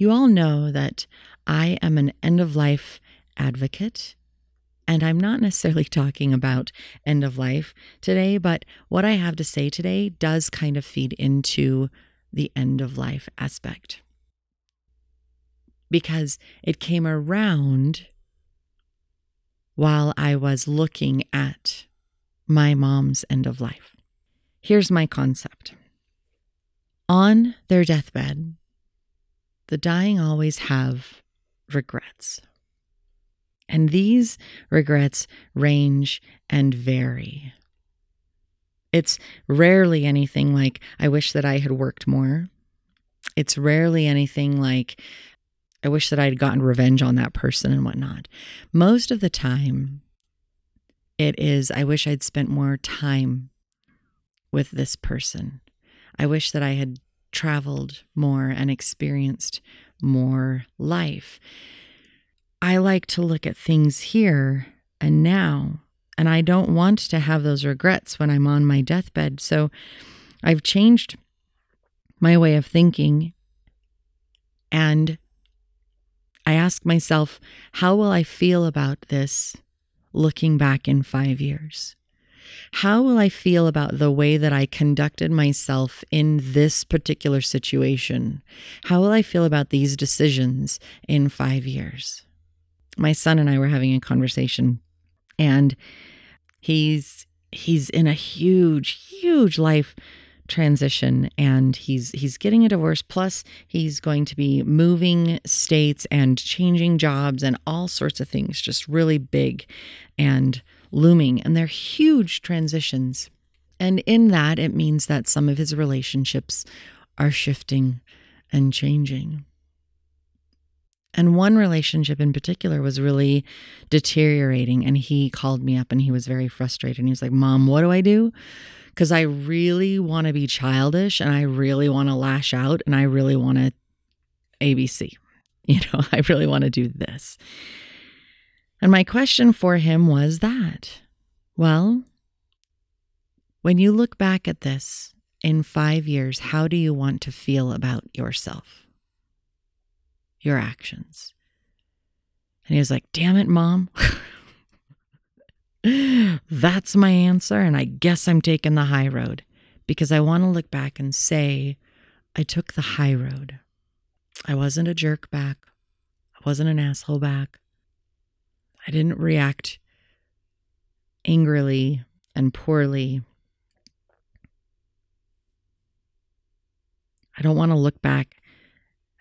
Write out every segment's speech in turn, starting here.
You all know that I am an end of life advocate. And I'm not necessarily talking about end of life today, but what I have to say today does kind of feed into the end of life aspect. Because it came around while I was looking at my mom's end of life. Here's my concept on their deathbed, the dying always have regrets. And these regrets range and vary. It's rarely anything like, I wish that I had worked more. It's rarely anything like, I wish that I had gotten revenge on that person and whatnot. Most of the time, it is, I wish I'd spent more time with this person. I wish that I had traveled more and experienced more life. I like to look at things here and now, and I don't want to have those regrets when I'm on my deathbed. So I've changed my way of thinking and I ask myself, how will I feel about this looking back in five years? How will I feel about the way that I conducted myself in this particular situation? How will I feel about these decisions in five years? My son and I were having a conversation, and he's he's in a huge, huge life transition and he's he's getting a divorce plus he's going to be moving states and changing jobs and all sorts of things just really big and looming and they're huge transitions and in that it means that some of his relationships are shifting and changing and one relationship in particular was really deteriorating. And he called me up and he was very frustrated. And he was like, Mom, what do I do? because I really want to be childish and I really want to lash out and I really want to ABC. You know, I really want to do this. And my question for him was that, well, when you look back at this in five years, how do you want to feel about yourself, your actions? And he was like, damn it, mom. That's my answer. And I guess I'm taking the high road because I want to look back and say, I took the high road. I wasn't a jerk back. I wasn't an asshole back. I didn't react angrily and poorly. I don't want to look back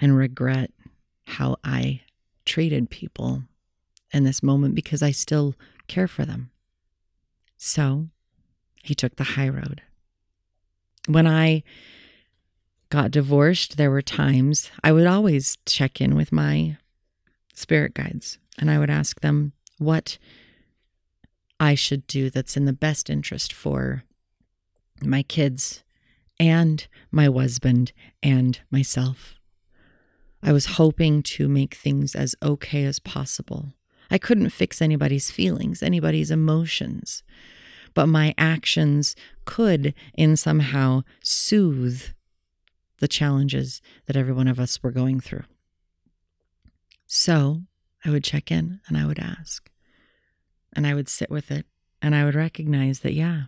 and regret how I treated people in this moment because I still care for them. So he took the high road. When I got divorced, there were times I would always check in with my spirit guides and I would ask them what I should do that's in the best interest for my kids and my husband and myself. I was hoping to make things as okay as possible I couldn't fix anybody's feelings, anybody's emotions, but my actions could, in somehow, soothe the challenges that every one of us were going through. So I would check in and I would ask, and I would sit with it, and I would recognize that, yeah,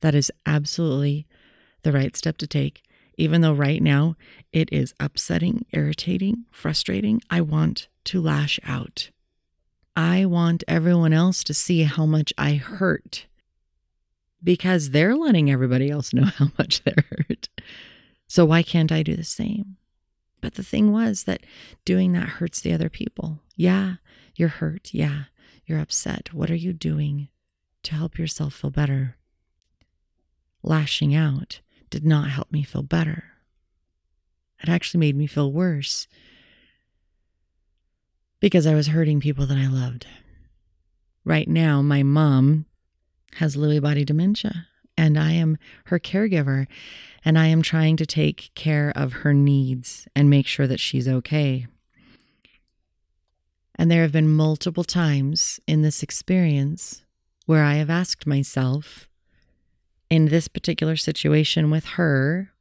that is absolutely the right step to take. Even though right now it is upsetting, irritating, frustrating, I want to lash out. I want everyone else to see how much I hurt because they're letting everybody else know how much they're hurt. So why can't I do the same? But the thing was that doing that hurts the other people. Yeah, you're hurt. Yeah, you're upset. What are you doing to help yourself feel better? Lashing out did not help me feel better. It actually made me feel worse because I was hurting people that I loved. Right now, my mom has Lewy body dementia, and I am her caregiver, and I am trying to take care of her needs and make sure that she's okay. And there have been multiple times in this experience where I have asked myself, in this particular situation with her,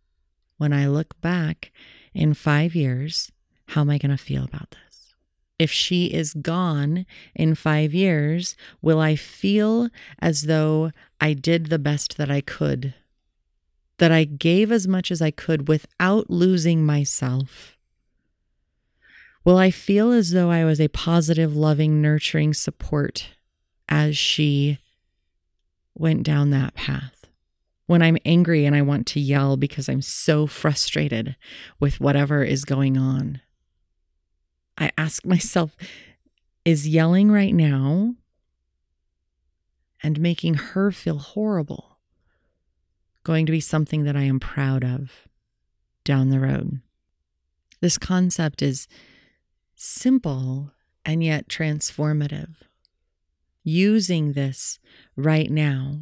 when I look back in five years, how am I going to feel about this? If she is gone in five years, will I feel as though I did the best that I could? That I gave as much as I could without losing myself? Will I feel as though I was a positive, loving, nurturing support as she went down that path? when I'm angry and I want to yell because I'm so frustrated with whatever is going on. I ask myself, is yelling right now and making her feel horrible going to be something that I am proud of down the road? This concept is simple and yet transformative. Using this right now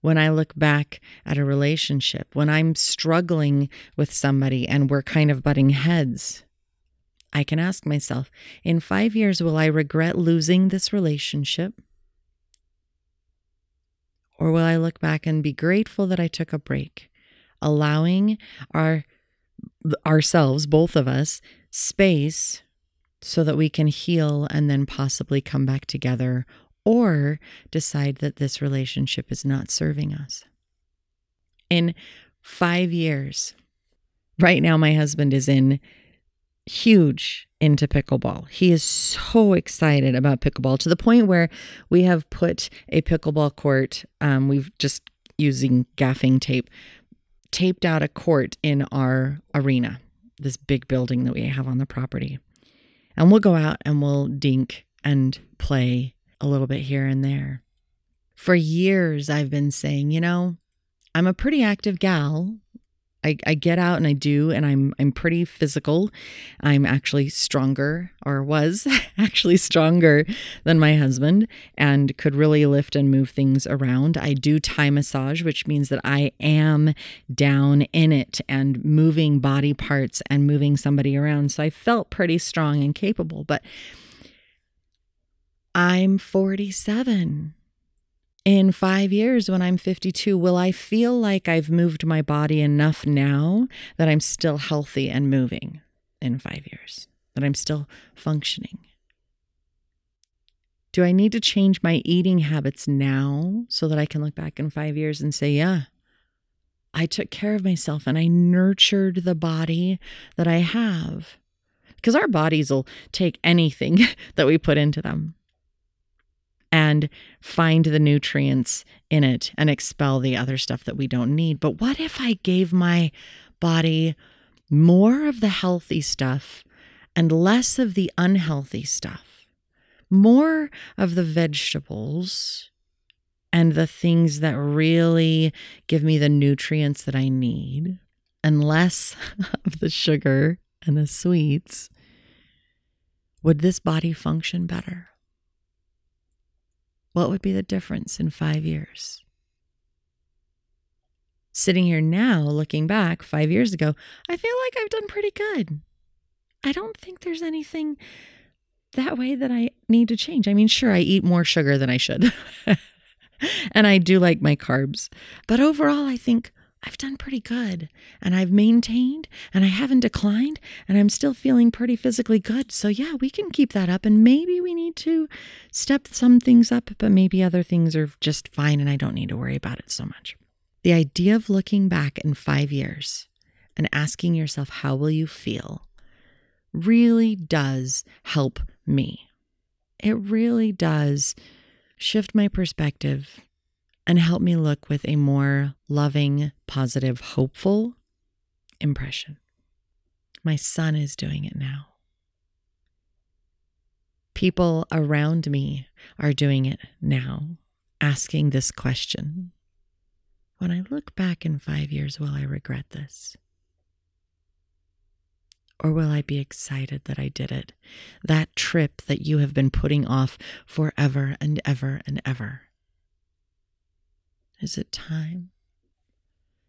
when I look back at a relationship, when I'm struggling with somebody and we're kind of butting heads, I can ask myself, in five years, will I regret losing this relationship? Or will I look back and be grateful that I took a break, allowing our ourselves, both of us, space so that we can heal and then possibly come back together or decide that this relationship is not serving us. In five years, right now, my husband is in huge into pickleball. He is so excited about pickleball to the point where we have put a pickleball court, um, we've just using gaffing tape, taped out a court in our arena, this big building that we have on the property. And we'll go out and we'll dink and play a little bit here and there. For years, I've been saying, you know, I'm a pretty active gal. I, I get out and I do, and I'm I'm pretty physical. I'm actually stronger, or was actually stronger than my husband, and could really lift and move things around. I do Thai massage, which means that I am down in it and moving body parts and moving somebody around. So I felt pretty strong and capable, but I'm 47. In five years, when I'm 52, will I feel like I've moved my body enough now that I'm still healthy and moving in five years, that I'm still functioning? Do I need to change my eating habits now so that I can look back in five years and say, yeah, I took care of myself and I nurtured the body that I have? Because our bodies will take anything that we put into them and find the nutrients in it and expel the other stuff that we don't need. But what if I gave my body more of the healthy stuff and less of the unhealthy stuff? More of the vegetables and the things that really give me the nutrients that I need, and less of the sugar and the sweets, would this body function better? What would be the difference in five years? Sitting here now, looking back five years ago, I feel like I've done pretty good. I don't think there's anything that way that I need to change. I mean, sure, I eat more sugar than I should. and I do like my carbs. But overall, I think I've done pretty good and I've maintained and I haven't declined and I'm still feeling pretty physically good. So, yeah, we can keep that up. And maybe we need to step some things up, but maybe other things are just fine and I don't need to worry about it so much. The idea of looking back in five years and asking yourself, how will you feel, really does help me. It really does shift my perspective and help me look with a more loving, positive, hopeful impression. My son is doing it now. People around me are doing it now, asking this question When I look back in five years, will I regret this? Or will I be excited that I did it? That trip that you have been putting off forever and ever and ever. Is it time?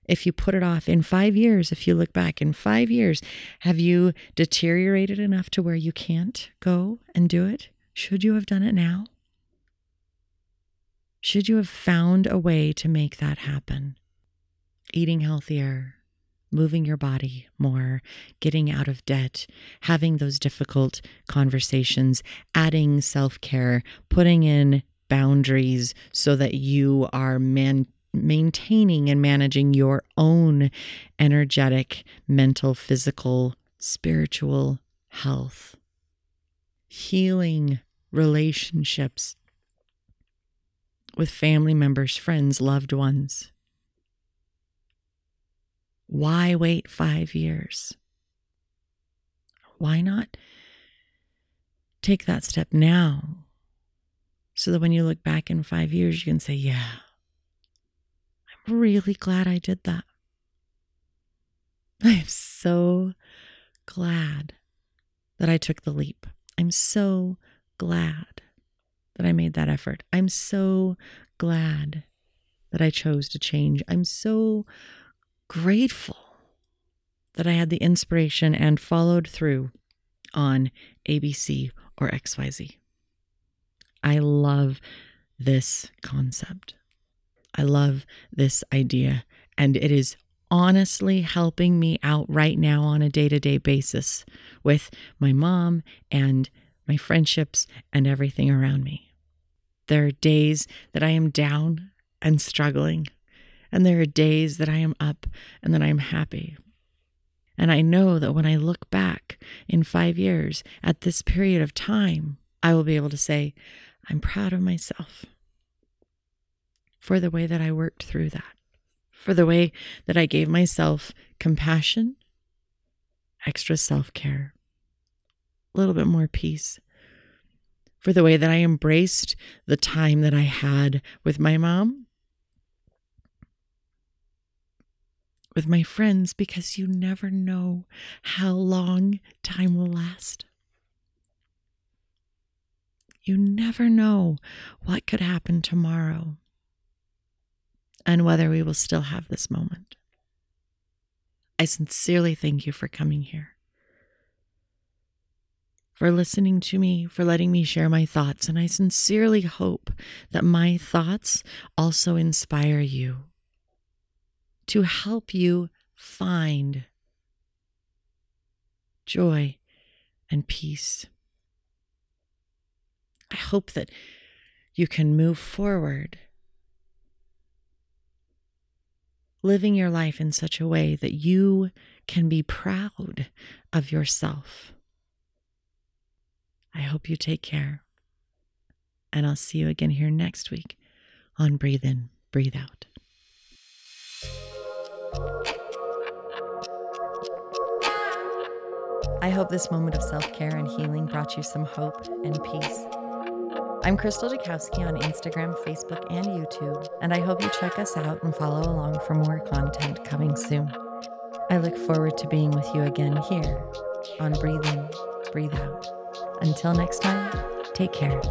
If you put it off in five years, if you look back in five years, have you deteriorated enough to where you can't go and do it? Should you have done it now? Should you have found a way to make that happen? Eating healthier, moving your body more, getting out of debt, having those difficult conversations, adding self care, putting in boundaries so that you are man- maintaining and managing your own energetic, mental, physical, spiritual health, healing relationships with family members, friends, loved ones. Why wait five years? Why not take that step now so that when you look back in five years, you can say, Yeah, I'm really glad I did that. I'm so glad that I took the leap. I'm so glad that I made that effort. I'm so glad that I chose to change. I'm so grateful that I had the inspiration and followed through on ABC or XYZ. I love this concept. I love this idea, and it is honestly helping me out right now on a day to day basis with my mom and my friendships and everything around me. There are days that I am down and struggling, and there are days that I am up and that I am happy. And I know that when I look back in five years at this period of time, I will be able to say, I'm proud of myself for the way that I worked through that, for the way that I gave myself compassion, extra self care, a little bit more peace, for the way that I embraced the time that I had with my mom, with my friends, because you never know how long time will last. You never know what could happen tomorrow and whether we will still have this moment. I sincerely thank you for coming here for listening to me, for letting me share my thoughts. And I sincerely hope that my thoughts also inspire you to help you find joy and peace. I hope that you can move forward, living your life in such a way that you can be proud of yourself. I hope you take care. And I'll see you again here next week on Breathe In, Breathe Out. I hope this moment of self care and healing brought you some hope and peace. I'm Krystal Jakosky on Instagram, Facebook, and YouTube, and I hope you check us out and follow along for more content coming soon. I look forward to being with you again here on Breathe In, Breathe Out. Until next time, take care.